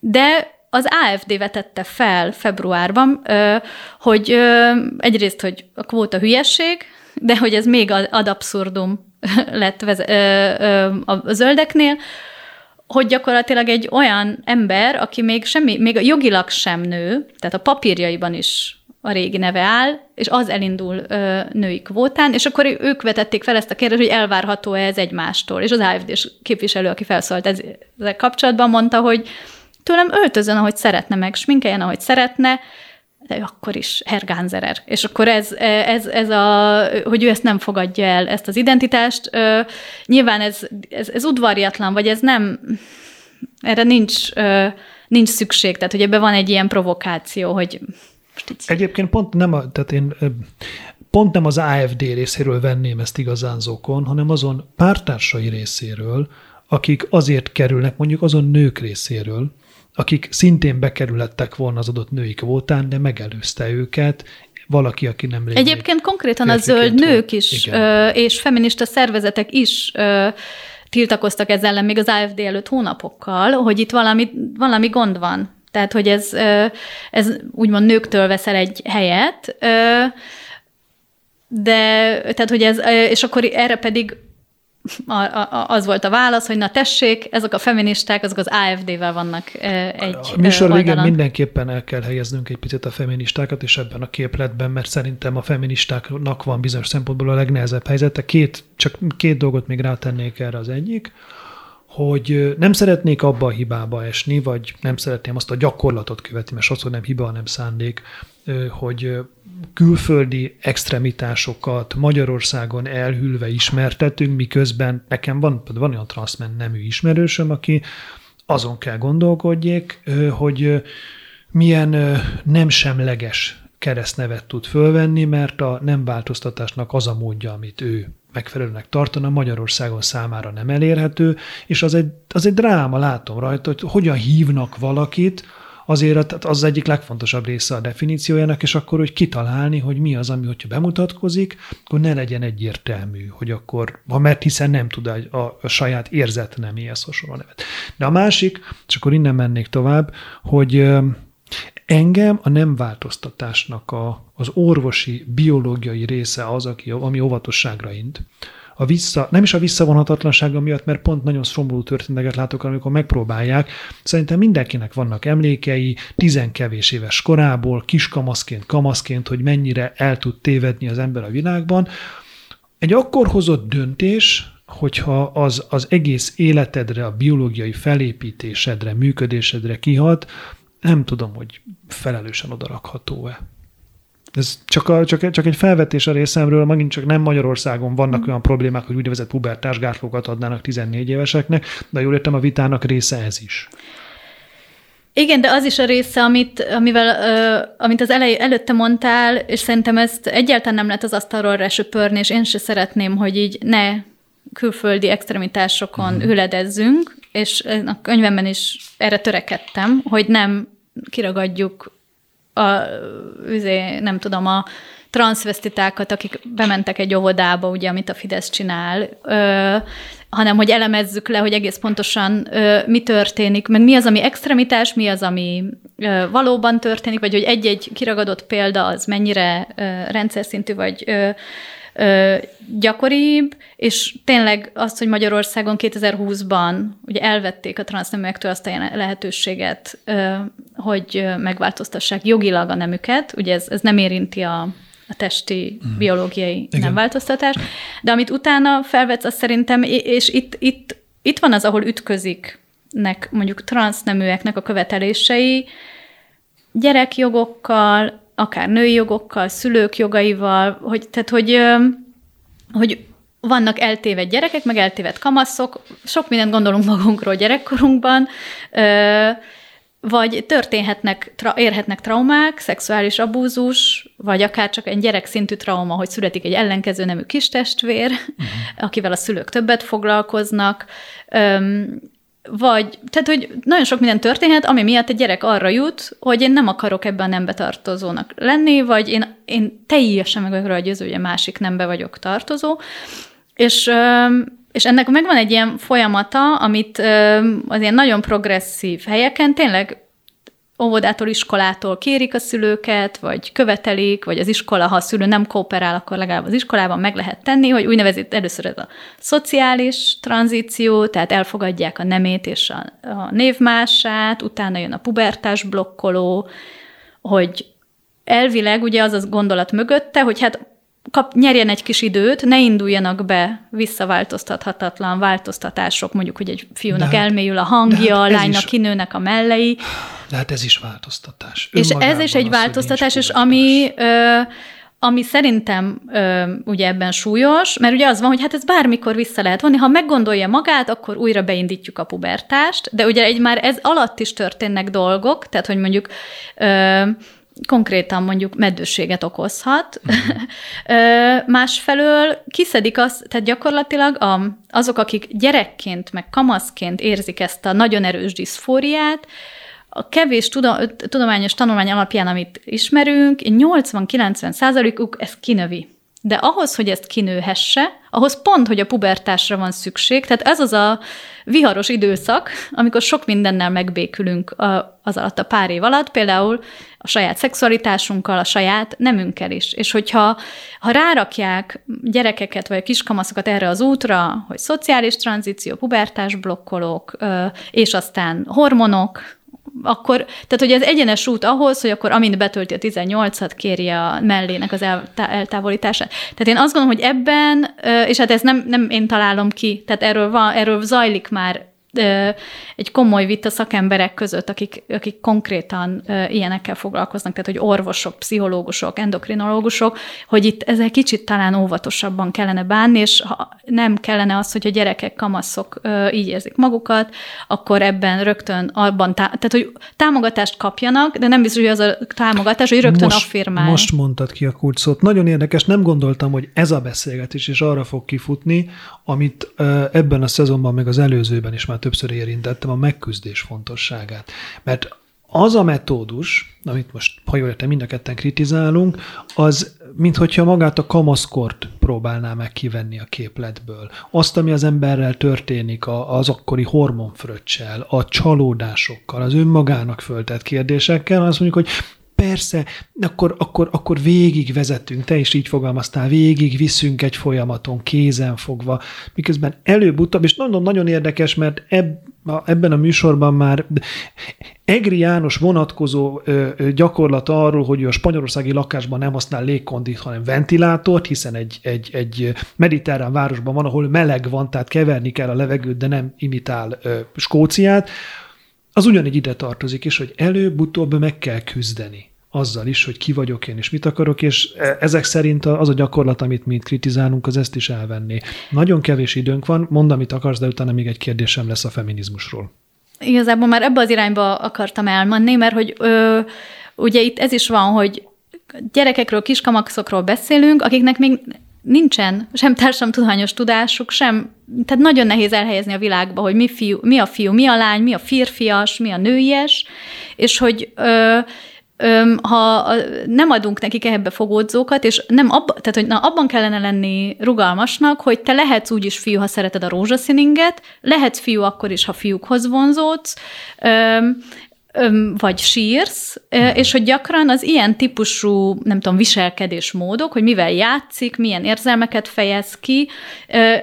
De az AFD vetette fel februárban, ö, hogy ö, egyrészt, hogy a kvóta hülyesség, de hogy ez még ad abszurdum lett veze- ö, ö, a zöldeknél, hogy gyakorlatilag egy olyan ember, aki még semmi, még jogilag sem nő, tehát a papírjaiban is a régi neve áll, és az elindul ö, női kvótán, és akkor ők vetették fel ezt a kérdést, hogy elvárható-e ez egymástól. És az AFD-s képviselő, aki felszólt ezzel kapcsolatban, mondta, hogy tőlem öltözön, ahogy szeretne, meg sminkeljen, ahogy szeretne, de akkor is Hergánzerer. És akkor ez, ez, ez a, hogy ő ezt nem fogadja el, ezt az identitást. Nyilván ez, ez, ez udvariatlan, vagy ez nem, erre nincs, nincs szükség, tehát hogy ebben van egy ilyen provokáció, hogy most így... Egyébként pont nem, a, tehát én pont nem az AFD részéről venném ezt igazán zokon, hanem azon pártársai részéről, akik azért kerülnek, mondjuk azon nők részéről, akik szintén bekerülettek volna az adott női kvótán, de megelőzte őket, valaki, aki nem légy Egyébként konkrétan a zöld nők is, ö, és feminista szervezetek is tiltakoztak ezzel ellen még az AFD előtt hónapokkal, hogy itt valami, valami gond van. Tehát, hogy ez, ez úgymond nőktől veszel egy helyet, de tehát, hogy ez, és akkor erre pedig az volt a válasz, hogy na tessék, ezek a feministák, azok az AFD-vel vannak egy A műsor végén mindenképpen el kell helyeznünk egy picit a feministákat, és ebben a képletben, mert szerintem a feministáknak van bizonyos szempontból a legnehezebb helyzete. Két, csak két dolgot még rátennék erre az egyik, hogy nem szeretnék abba a hibába esni, vagy nem szeretném azt a gyakorlatot követni, mert sokszor nem hiba, hanem szándék, hogy külföldi extremitásokat Magyarországon elhűlve ismertetünk, miközben nekem van, van olyan transzmen nemű ismerősöm, aki azon kell gondolkodjék, hogy milyen nem semleges keresztnevet tud fölvenni, mert a nem változtatásnak az a módja, amit ő megfelelőnek tartana, Magyarországon számára nem elérhető, és az egy, az egy dráma, látom rajta, hogy hogyan hívnak valakit, azért az egyik legfontosabb része a definíciójának, és akkor hogy kitalálni, hogy mi az, ami, hogyha bemutatkozik, akkor ne legyen egyértelmű, hogy akkor, ha mert hiszen nem tud a, a, a saját érzet neméhez hasonló nevet. De a másik, és akkor innen mennék tovább, hogy Engem a nem változtatásnak a, az orvosi, biológiai része az, aki, ami óvatosságra int a vissza, nem is a visszavonhatatlansága miatt, mert pont nagyon szomorú történeteket látok, amikor megpróbálják. Szerintem mindenkinek vannak emlékei, tizenkevés éves korából, kiskamaszként, kamaszként, hogy mennyire el tud tévedni az ember a világban. Egy akkor hozott döntés, hogyha az, az egész életedre, a biológiai felépítésedre, működésedre kihat, nem tudom, hogy felelősen odarakható-e. Ez csak, a, csak, csak egy felvetés a részemről, megint csak nem Magyarországon vannak mm. olyan problémák, hogy úgynevezett pubertás gátlókat adnának 14 éveseknek, de jól értem, a vitának része ez is. Igen, de az is a része, amit, amivel, uh, amit az elej, előtte mondtál, és szerintem ezt egyáltalán nem lehet az asztalról resöpörni, és én se szeretném, hogy így ne külföldi extremitásokon hüledezzünk, és a könyvemben is erre törekedtem, hogy nem kiragadjuk a, üzé, nem tudom, a transzvestitákat, akik bementek egy óvodába, ugye, amit a Fidesz csinál, ö, hanem hogy elemezzük le, hogy egész pontosan ö, mi történik, meg mi az, ami extremitás, mi az, ami ö, valóban történik, vagy hogy egy-egy kiragadott példa az mennyire ö, rendszer szintű, vagy ö, ö, gyakoribb, és tényleg azt, hogy Magyarországon 2020-ban ugye elvették a transzneműektől azt a lehetőséget, ö, hogy megváltoztassák jogilag a nemüket, ugye ez, ez nem érinti a a testi mm. biológiai Igen. nem változtatás. De amit utána felvetsz, az szerintem, és itt, itt, itt van az, ahol ütközik nek, mondjuk transzneműeknek a követelései, gyerekjogokkal, akár női jogokkal, szülők jogaival, hogy, tehát hogy, hogy vannak eltévedt gyerekek, meg eltévedt kamaszok, sok mindent gondolunk magunkról gyerekkorunkban, vagy történhetnek, tra- érhetnek traumák, szexuális abúzus, vagy akár csak egy gyerekszintű trauma, hogy születik egy ellenkező nemű kistestvér, uh-huh. akivel a szülők többet foglalkoznak, Öm, vagy, tehát, hogy nagyon sok minden történhet, ami miatt egy gyerek arra jut, hogy én nem akarok ebben a nembe tartozónak lenni, vagy én, én teljesen meg vagyok rá hogy másik nembe vagyok tartozó, és és ennek megvan egy ilyen folyamata, amit az ilyen nagyon progresszív helyeken tényleg óvodától, iskolától kérik a szülőket, vagy követelik, vagy az iskola, ha a szülő nem kooperál, akkor legalább az iskolában meg lehet tenni, hogy úgynevezett először ez a szociális tranzíció, tehát elfogadják a nemét és a, a névmását, utána jön a pubertás blokkoló, hogy elvileg ugye az az gondolat mögötte, hogy hát kap, nyerjen egy kis időt, ne induljanak be visszaváltoztathatatlan változtatások, mondjuk, hogy egy fiúnak hát, elmélyül a hangja, hát a lánynak is, kinőnek a mellei. De hát ez is változtatás. És ez is egy az, változtatás, és ami... Ö, ami szerintem ö, ugye ebben súlyos, mert ugye az van, hogy hát ez bármikor vissza lehet vonni, ha meggondolja magát, akkor újra beindítjuk a pubertást, de ugye egy már ez alatt is történnek dolgok, tehát hogy mondjuk ö, konkrétan mondjuk meddőséget okozhat. Uh-huh. Másfelől kiszedik azt, tehát gyakorlatilag a, azok, akik gyerekként, meg kamaszként érzik ezt a nagyon erős diszfóriát, a kevés tudományos tanulmány alapján, amit ismerünk, 80-90 százalékuk ezt kinövi. De ahhoz, hogy ezt kinőhesse, ahhoz pont, hogy a pubertásra van szükség, tehát ez az a viharos időszak, amikor sok mindennel megbékülünk az alatt a pár év alatt, például a saját szexualitásunkkal, a saját nemünkkel is. És hogyha ha rárakják gyerekeket vagy kiskamaszokat erre az útra, hogy szociális tranzíció, pubertás blokkolók, és aztán hormonok, akkor, tehát hogy ez egyenes út ahhoz, hogy akkor amint betölti a 18-at, kérje a mellének az eltávolítását. Tehát én azt gondolom, hogy ebben, és hát ez nem, nem én találom ki, tehát erről, van, erről zajlik már egy komoly vita szakemberek között, akik, akik konkrétan ilyenekkel foglalkoznak, tehát hogy orvosok, pszichológusok, endokrinológusok, hogy itt ezzel kicsit talán óvatosabban kellene bánni, és ha nem kellene az, hogy a gyerekek, kamaszok így érzik magukat, akkor ebben rögtön abban, tá- tehát hogy támogatást kapjanak, de nem biztos, hogy az a támogatás, hogy rögtön most, affirmál. Most mondtad ki a kulcsot. Nagyon érdekes, nem gondoltam, hogy ez a beszélgetés is arra fog kifutni, amit ebben a szezonban, meg az előzőben is már többször érintettem, a megküzdés fontosságát. Mert az a metódus, amit most, ha jól értem, mind a ketten kritizálunk, az, minthogyha magát a kamaszkort próbálná meg kivenni a képletből. Azt, ami az emberrel történik, az akkori hormonfröccsel, a csalódásokkal, az önmagának föltett kérdésekkel, azt mondjuk, hogy persze, akkor, akkor, akkor végig vezetünk, te is így fogalmaztál, végig viszünk egy folyamaton, kézen fogva, miközben előbb-utóbb, és mondom, nagyon érdekes, mert ebb, ebben a műsorban már Egri János vonatkozó gyakorlata arról, hogy a spanyolországi lakásban nem használ légkondit, hanem ventilátort, hiszen egy, egy, egy mediterrán városban van, ahol meleg van, tehát keverni kell a levegőt, de nem imitál Skóciát, az ugyanígy ide tartozik, és hogy előbb-utóbb meg kell küzdeni azzal is, hogy ki vagyok én, és mit akarok, és e, ezek szerint az a gyakorlat, amit mi kritizálunk, az ezt is elvenni. Nagyon kevés időnk van, mondd, amit akarsz, de utána még egy kérdésem lesz a feminizmusról. Igazából már ebbe az irányba akartam elmenni, mert hogy ö, ugye itt ez is van, hogy gyerekekről, kiskamakszokról beszélünk, akiknek még nincsen sem társadalomtudományos tudásuk, sem, tehát nagyon nehéz elhelyezni a világba, hogy mi, fiú, mi a fiú, mi a lány, mi a férfias, mi a nőies, és hogy ö, ha nem adunk nekik ebbe fogódzókat, és nem abba, tehát, hogy na, abban kellene lenni rugalmasnak, hogy te lehetsz úgy is fiú, ha szereted a rózsaszíninget, lehetsz fiú akkor is, ha fiúkhoz vonzódsz, vagy sírsz, és hogy gyakran az ilyen típusú, nem tudom, viselkedésmódok, hogy mivel játszik, milyen érzelmeket fejez ki,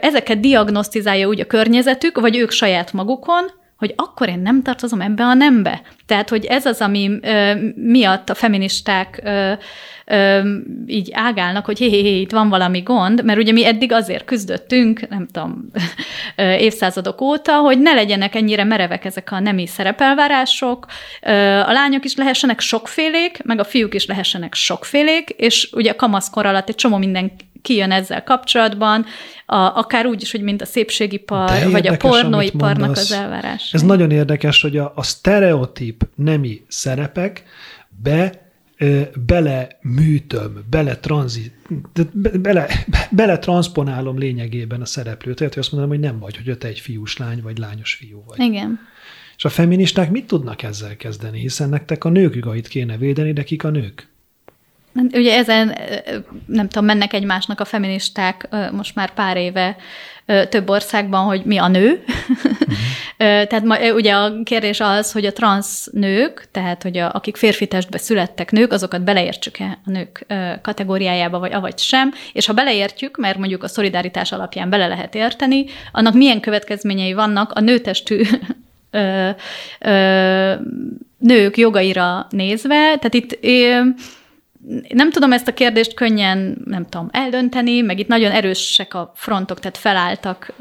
ezeket diagnosztizálja úgy a környezetük, vagy ők saját magukon, hogy akkor én nem tartozom ebbe a nembe. Tehát, hogy ez az, ami ö, miatt a feministák ö, ö, így ágálnak, hogy hé, hé, hé, itt van valami gond, mert ugye mi eddig azért küzdöttünk, nem tudom, ö, évszázadok óta, hogy ne legyenek ennyire merevek ezek a nemi szerepelvárások, ö, a lányok is lehessenek sokfélék, meg a fiúk is lehessenek sokfélék, és ugye a kamaszkor alatt egy csomó minden kijön ezzel kapcsolatban, a, akár úgy is, hogy mint a szépségipar, De vagy a pornóiparnak az elvárás. Ez nagyon érdekes, hogy a, a sztereotíp nemi szerepek be bele műtöm, bele tranzi, bele, bele transponálom lényegében a szereplőt. Tehát, hogy azt mondom, hogy nem vagy, hogy te egy fiús lány, vagy lányos fiú vagy. Igen. És a feministák mit tudnak ezzel kezdeni? Hiszen nektek a nők jogait kéne védeni, de kik a nők? Ugye ezen, nem tudom, mennek egymásnak a feministák most már pár éve több országban, hogy mi a nő. Uh-huh. tehát ma, ugye a kérdés az, hogy a transz nők, tehát hogy a, akik férfi testbe születtek nők, azokat beleértsük-e a nők kategóriájába, vagy avagy sem, és ha beleértjük, mert mondjuk a szolidaritás alapján bele lehet érteni, annak milyen következményei vannak a nőtestű ö, ö, nők jogaira nézve, tehát itt ö, nem tudom ezt a kérdést könnyen, nem tudom, eldönteni, meg itt nagyon erősek a frontok, tehát felálltak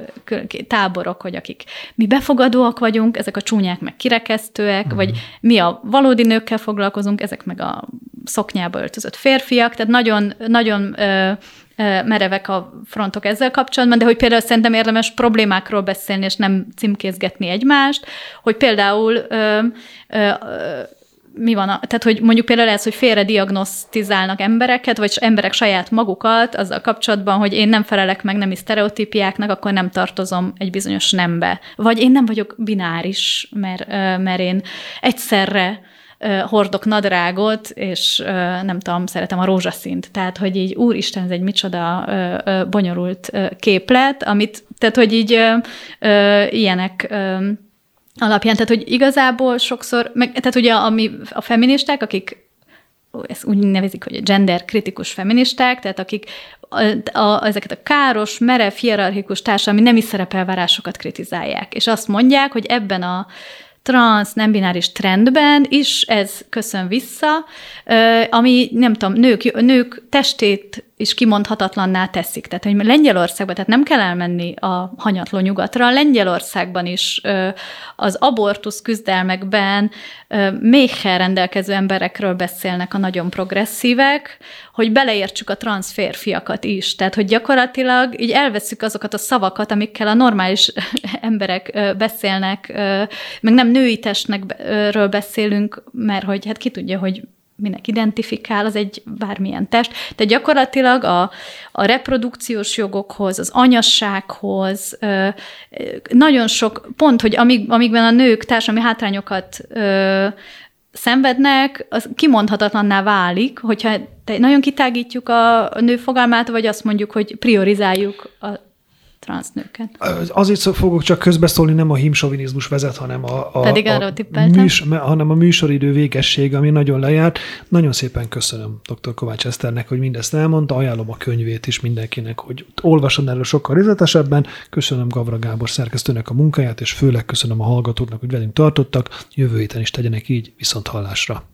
táborok, hogy akik mi befogadóak vagyunk, ezek a csúnyák meg kirekesztőek, uh-huh. vagy mi a valódi nőkkel foglalkozunk, ezek meg a szoknyába öltözött férfiak, tehát nagyon, nagyon ö, merevek a frontok ezzel kapcsolatban, de hogy például szerintem érdemes problémákról beszélni, és nem címkézgetni egymást, hogy például ö, ö, mi van, a, tehát hogy mondjuk például ez, hogy félre diagnosztizálnak embereket, vagy emberek saját magukat azzal kapcsolatban, hogy én nem felelek meg nemi sztereotípiáknak, akkor nem tartozom egy bizonyos nembe. Vagy én nem vagyok bináris, mert, mert én egyszerre hordok nadrágot, és nem tudom, szeretem a rózsaszínt. Tehát, hogy így, úristen, ez egy micsoda bonyolult képlet, amit, tehát, hogy így ilyenek alapján. Tehát, hogy igazából sokszor, meg, tehát ugye ami a feministák, akik ezt úgy nevezik, hogy gender kritikus feministák, tehát akik a, a, ezeket a káros, merev, hierarchikus társadalmi nemi szerepelvárásokat kritizálják. És azt mondják, hogy ebben a trans, nem bináris trendben is ez köszön vissza, ami nem tudom, nők, nők testét is kimondhatatlanná teszik. Tehát, hogy Lengyelországban, tehát nem kell elmenni a hanyatló nyugatra, Lengyelországban is az abortusz küzdelmekben méhkel rendelkező emberekről beszélnek a nagyon progresszívek, hogy beleértsük a transz férfiakat is. Tehát, hogy gyakorlatilag így elveszük azokat a szavakat, amikkel a normális emberek beszélnek, meg nem női testnek beszélünk, mert hogy hát ki tudja, hogy minek identifikál, az egy bármilyen test. Tehát gyakorlatilag a, a reprodukciós jogokhoz, az anyassághoz, nagyon sok pont, hogy amíg, amígben a nők társadalmi hátrányokat szenvednek, az kimondhatatlanná válik, hogyha nagyon kitágítjuk a nő fogalmát, vagy azt mondjuk, hogy priorizáljuk a transznőket. Azért fogok csak közbeszólni, nem a himsovinizmus vezet, hanem a, a, Pedig a, műs, hanem a műsoridő végesség, ami nagyon lejárt. Nagyon szépen köszönöm dr. Kovács Eszternek, hogy mindezt elmondta. Ajánlom a könyvét is mindenkinek, hogy olvasson erről sokkal részletesebben. Köszönöm Gavra Gábor szerkesztőnek a munkáját, és főleg köszönöm a hallgatóknak, hogy velünk tartottak. Jövő héten is tegyenek így, viszont hallásra.